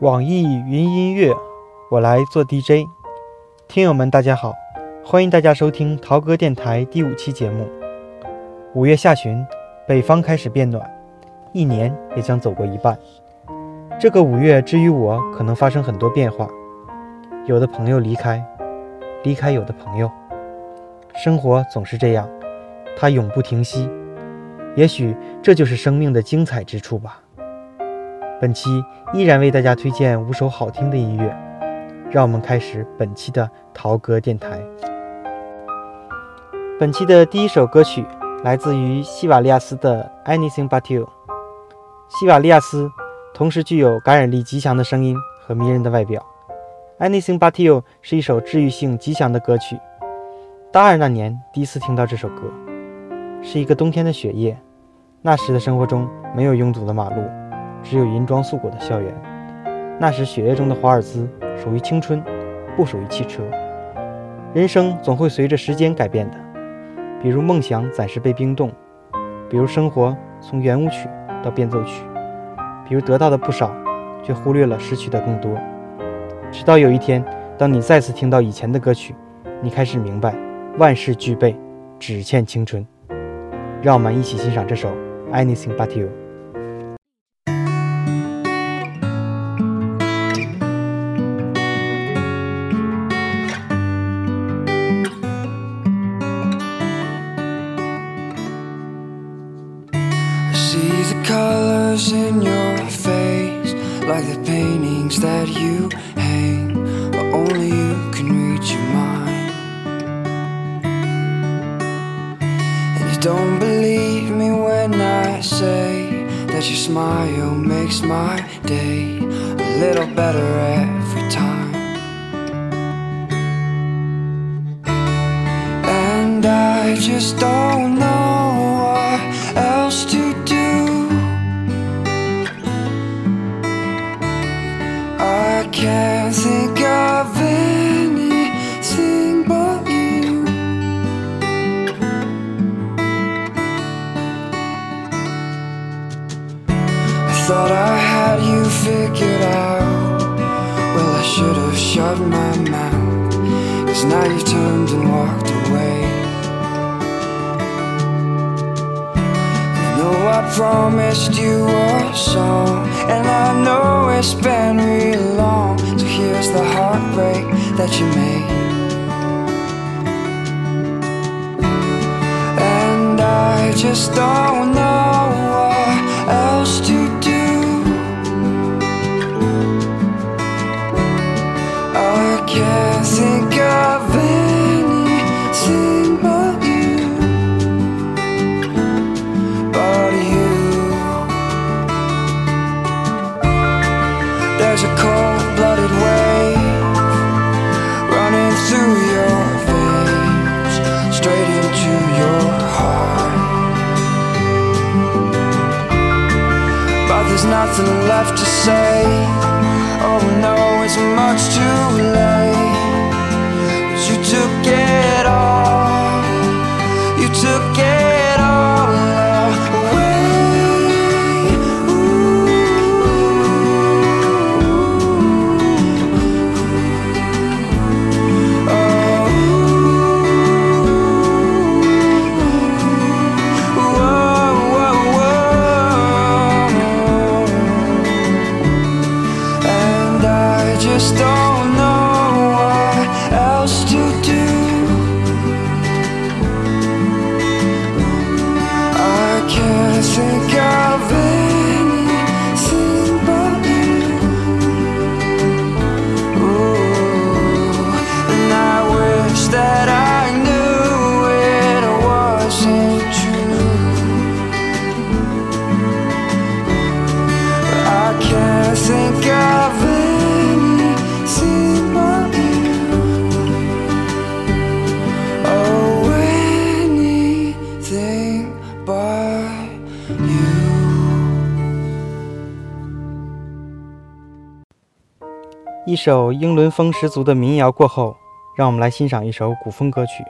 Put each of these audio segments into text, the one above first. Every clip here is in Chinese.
网易云音乐，我来做 DJ。听友们，大家好，欢迎大家收听陶哥电台第五期节目。五月下旬，北方开始变暖，一年也将走过一半。这个五月，之于我，可能发生很多变化。有的朋友离开，离开有的朋友。生活总是这样，它永不停息。也许这就是生命的精彩之处吧。本期依然为大家推荐五首好听的音乐，让我们开始本期的陶歌电台。本期的第一首歌曲来自于西瓦利亚斯的《Anything But You》。西瓦利亚斯同时具有感染力极强的声音和迷人的外表，《Anything But You》是一首治愈性极强的歌曲。大二那年第一次听到这首歌，是一个冬天的雪夜，那时的生活中没有拥堵的马路。只有银装素裹的校园。那时血液中的华尔兹属于青春，不属于汽车。人生总会随着时间改变的，比如梦想暂时被冰冻，比如生活从圆舞曲到变奏曲，比如得到的不少，却忽略了失去的更多。直到有一天，当你再次听到以前的歌曲，你开始明白，万事俱备，只欠青春。让我们一起欣赏这首《Anything But You colors in your face Like the paintings that you hang. But only you can reach your mind. And you don't believe me when I say That your smile makes my day A little better every time. And I just don't know shut my mouth. Cause now you've turned and walked away. I know I promised you a song And I know it's been real long. So here's the heartbreak that you made. And I just don't know nothing left to say. Oh no, it's much too late. 一首英伦风十足的民谣过后，让我们来欣赏一首古风歌曲，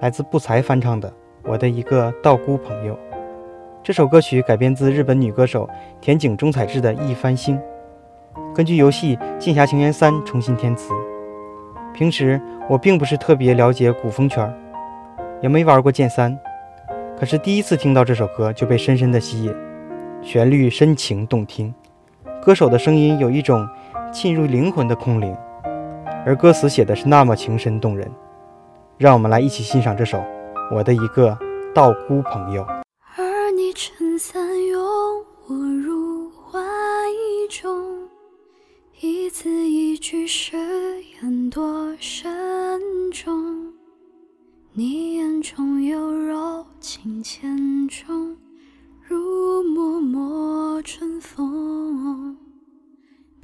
来自不才翻唱的《我的一个道姑朋友》。这首歌曲改编自日本女歌手田井中彩智的一番星。根据游戏《剑侠情缘三》重新填词。平时我并不是特别了解古风圈，也没玩过剑三，可是第一次听到这首歌就被深深的吸引。旋律深情动听，歌手的声音有一种沁入灵魂的空灵，而歌词写的是那么情深动人。让我们来一起欣赏这首《我的一个道姑朋友》。而你撑伞拥我入怀中，一字一句誓言多慎重。你眼中有柔情千种，如脉脉春风，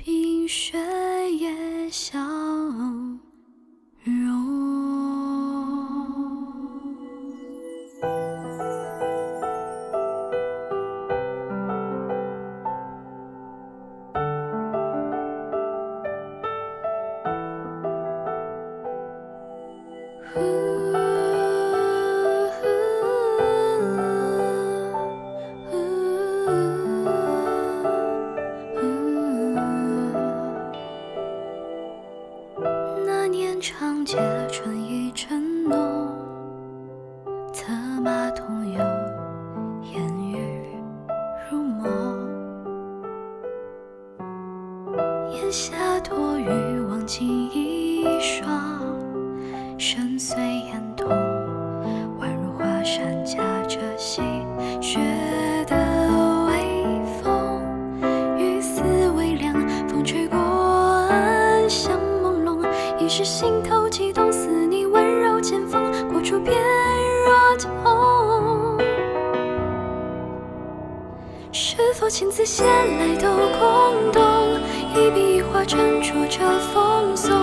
冰雪也消融。是心头悸动，似你温柔剑锋，过处翩若痛。是否情字写来都空洞？一笔一画斟酌着风送，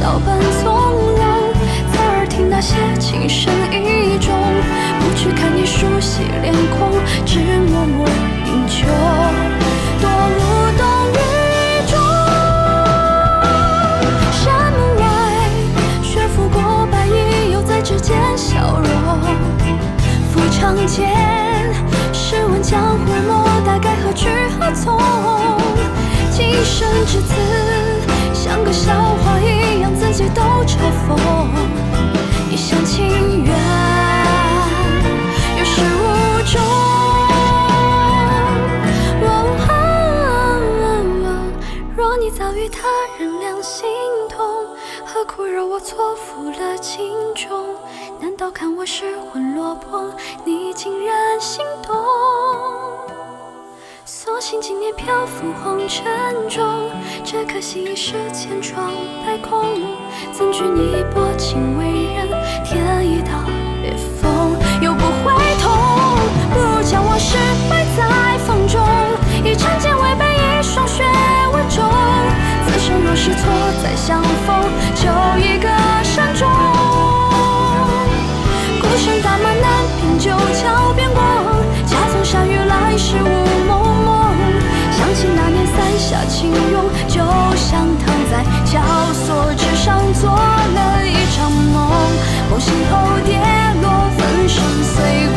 能假笑般从容，侧耳听那些情深意重，不去看你熟悉脸孔，只默默饮酒，多无动于衷。山门外，雪拂过白衣，又在指尖消融。抚长剑，试问江湖莫大概何去何从？今生至此，像个笑话一样，自己都嘲讽。一厢情愿，有始无终。若你早与他人两心同，何苦惹我错付了情衷？难道看我失魂落魄，你竟然心动？所幸今年漂浮红尘中，只可惜一世千疮百孔。怎惧你薄情为人，添一道裂缝，又不会痛。不如将往事埋在风中，以长剑为背，以霜雪为重。此生若是错再相逢，就不用，就像躺在绞索之上做了一场梦，梦醒后跌落，粉身碎骨。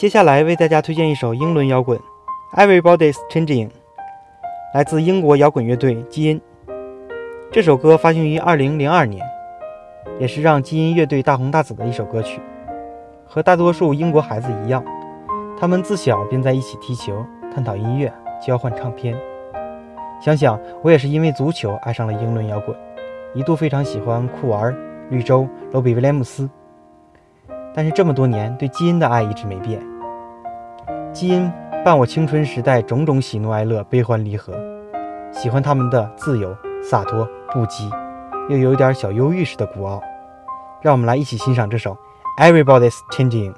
接下来为大家推荐一首英伦摇滚《Everybody's Changing》，来自英国摇滚乐队基因。这首歌发行于2002年，也是让基因乐队大红大紫的一首歌曲。和大多数英国孩子一样，他们自小便在一起踢球、探讨音乐、交换唱片。想想我也是因为足球爱上了英伦摇滚，一度非常喜欢酷儿、绿洲、罗比威廉姆斯。但是这么多年，对基因的爱一直没变。基因伴我青春时代种种喜怒哀乐、悲欢离合，喜欢他们的自由、洒脱、不羁，又有点小忧郁式的孤傲。让我们来一起欣赏这首《Everybody's Changing》。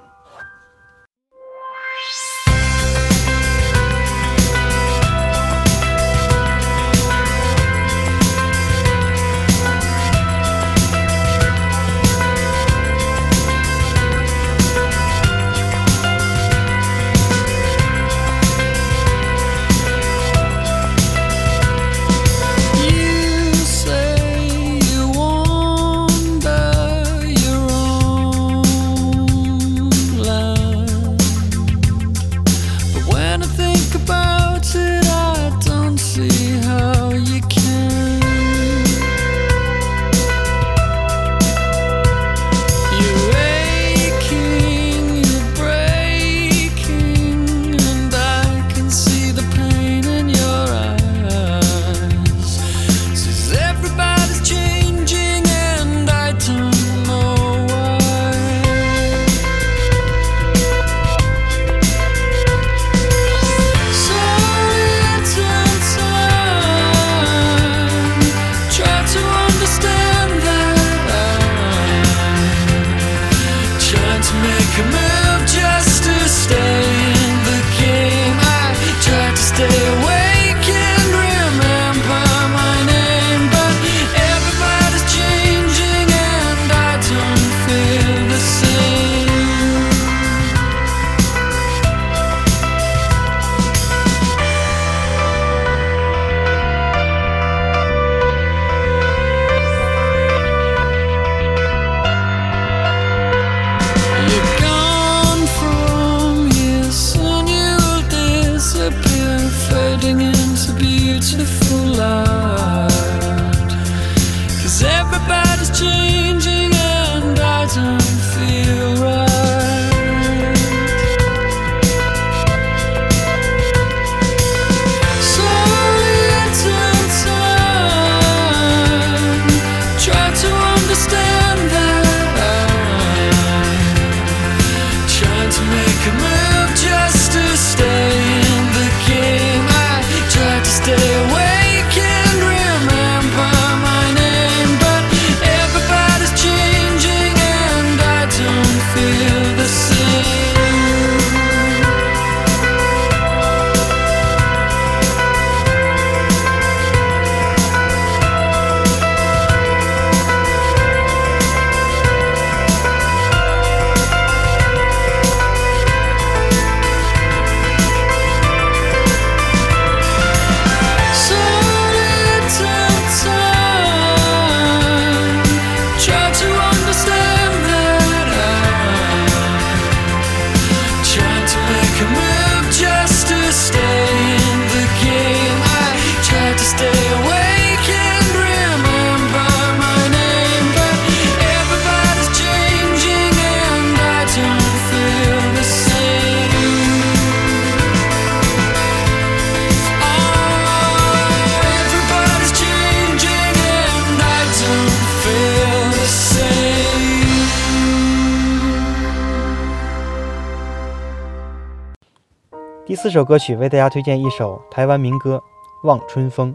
四首歌曲为大家推荐一首台湾民歌《望春风》，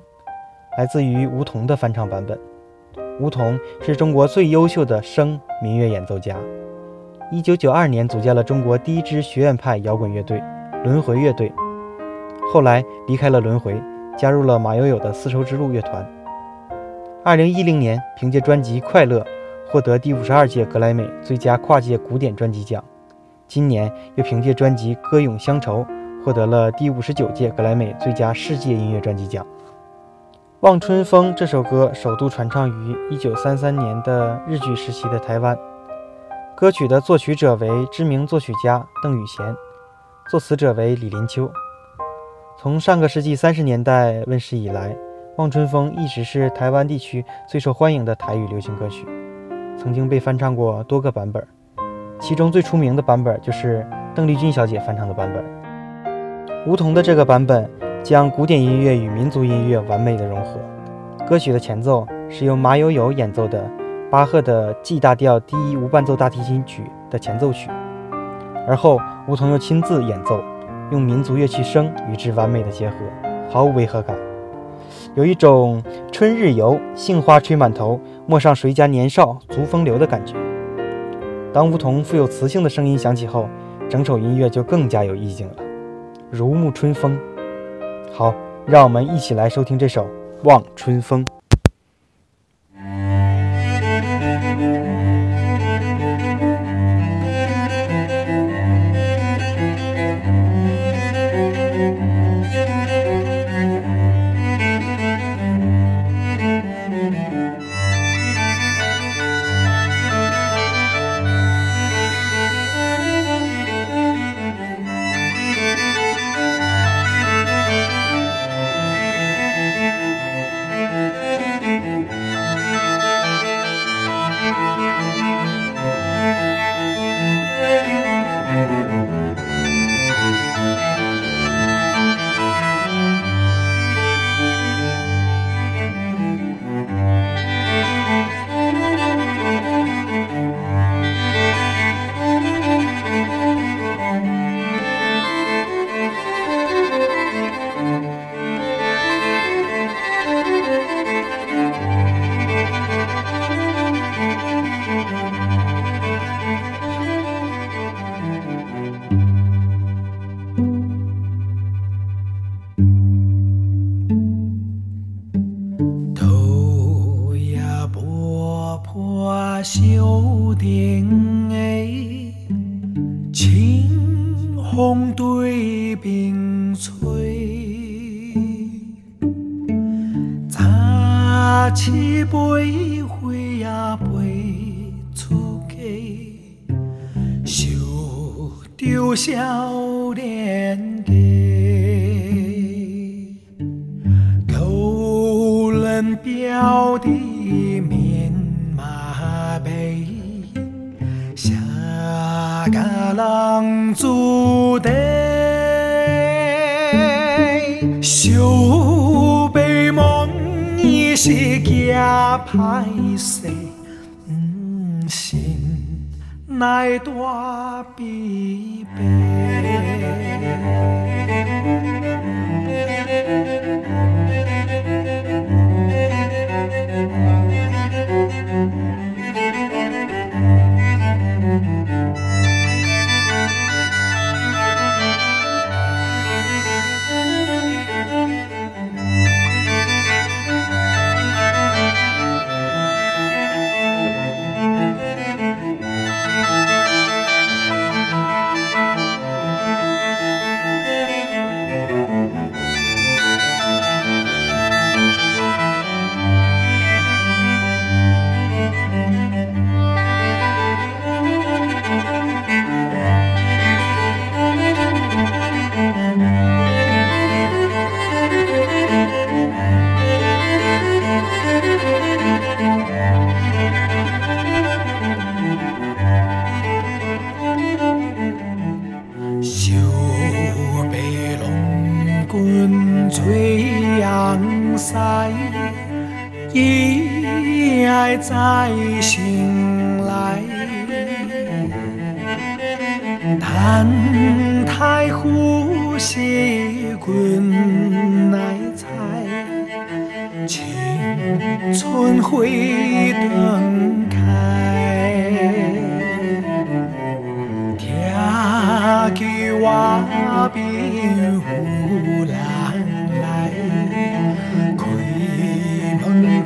来自于吴彤的翻唱版本。吴彤是中国最优秀的声民乐演奏家，一九九二年组建了中国第一支学院派摇滚乐队轮回乐队，后来离开了轮回，加入了马友友的丝绸之路乐团。二零一零年，凭借专辑《快乐》获得第五十二届格莱美最佳跨界古典专辑奖。今年又凭借专辑《歌咏乡愁》获得了第五十九届格莱美最佳世界音乐专辑奖。《望春风》这首歌首度传唱于一九三三年的日据时期的台湾，歌曲的作曲者为知名作曲家邓雨贤，作词者为李林秋。从上个世纪三十年代问世以来，《望春风》一直是台湾地区最受欢迎的台语流行歌曲，曾经被翻唱过多个版本。其中最出名的版本就是邓丽君小姐翻唱的版本。梧桐的这个版本将古典音乐与民族音乐完美的融合。歌曲的前奏是由马友友演奏的巴赫的 G 大调第一无伴奏大提琴曲的前奏曲，而后梧桐又亲自演奏。用民族乐器声与之完美的结合，毫无违和感，有一种春日游，杏花吹满头，陌上谁家年少足风流的感觉。当梧桐富有磁性的声音响起后，整首音乐就更加有意境了，如沐春风。好，让我们一起来收听这首《望春风》。少年歹势。乃大悲悲。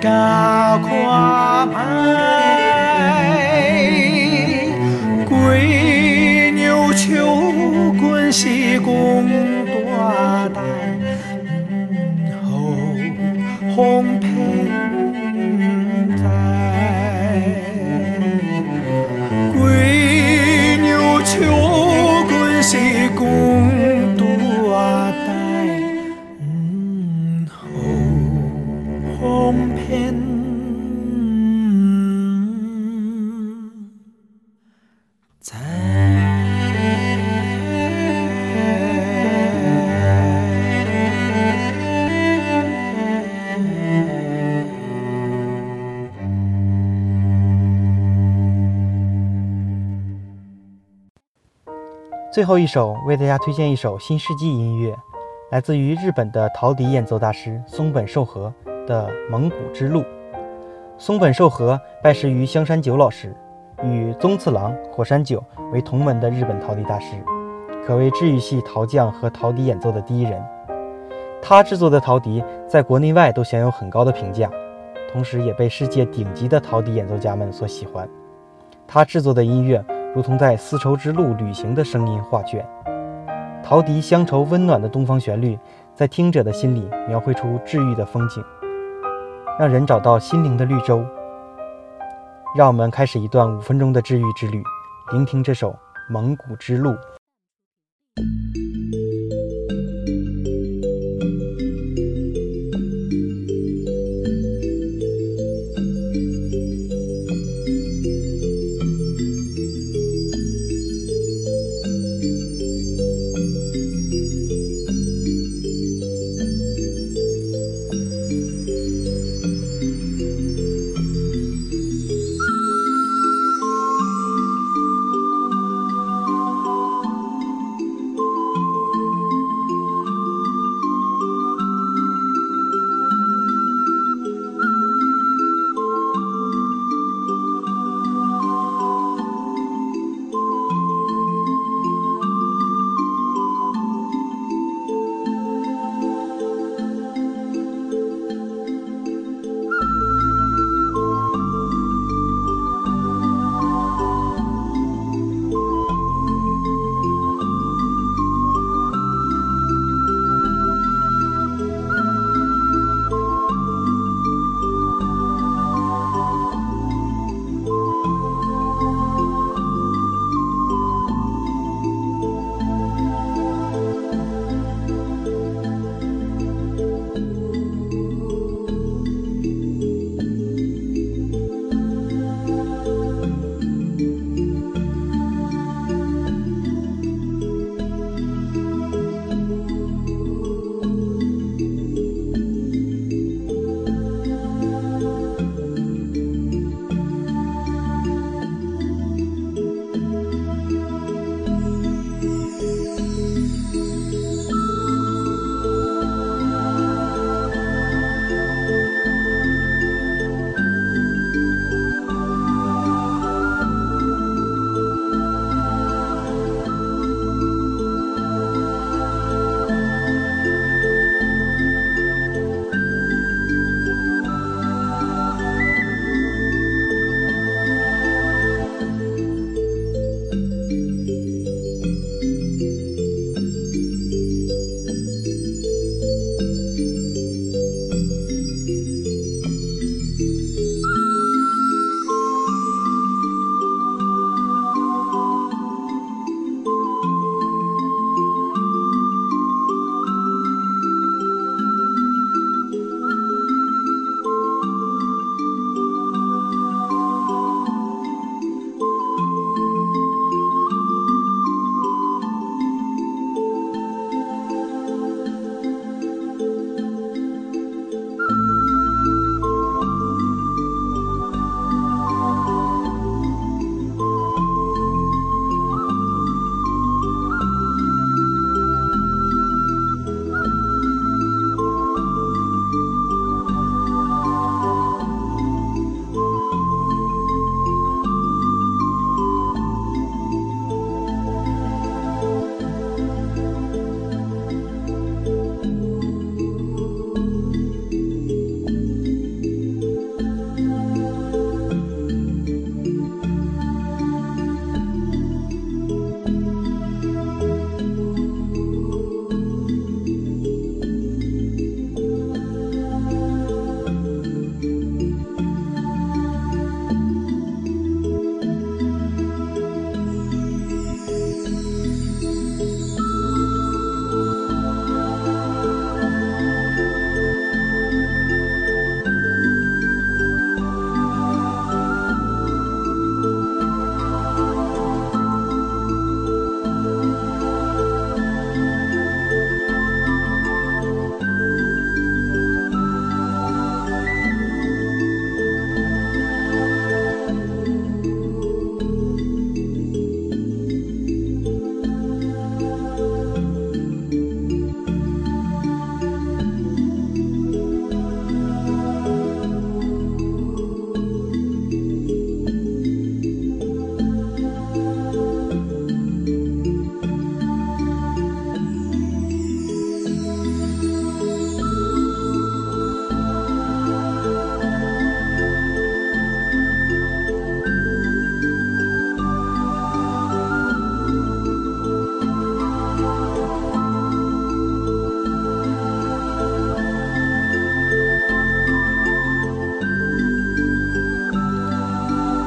开门加看。归牛秋滚是公大担，后红最后一首为大家推荐一首新世纪音乐，来自于日本的陶笛演奏大师松本寿和的《蒙古之路》。松本寿和拜师于香山久老师，与宗次郎、火山久为同门的日本陶笛大师，可谓治愈系陶匠和陶笛演奏的第一人。他制作的陶笛在国内外都享有很高的评价，同时也被世界顶级的陶笛演奏家们所喜欢。他制作的音乐。如同在丝绸之路旅行的声音画卷，陶笛乡愁温暖的东方旋律，在听者的心里描绘出治愈的风景，让人找到心灵的绿洲。让我们开始一段五分钟的治愈之旅，聆听这首《蒙古之路》。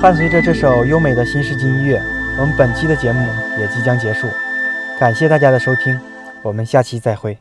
伴随着这首优美的新世纪音乐，我们本期的节目也即将结束。感谢大家的收听，我们下期再会。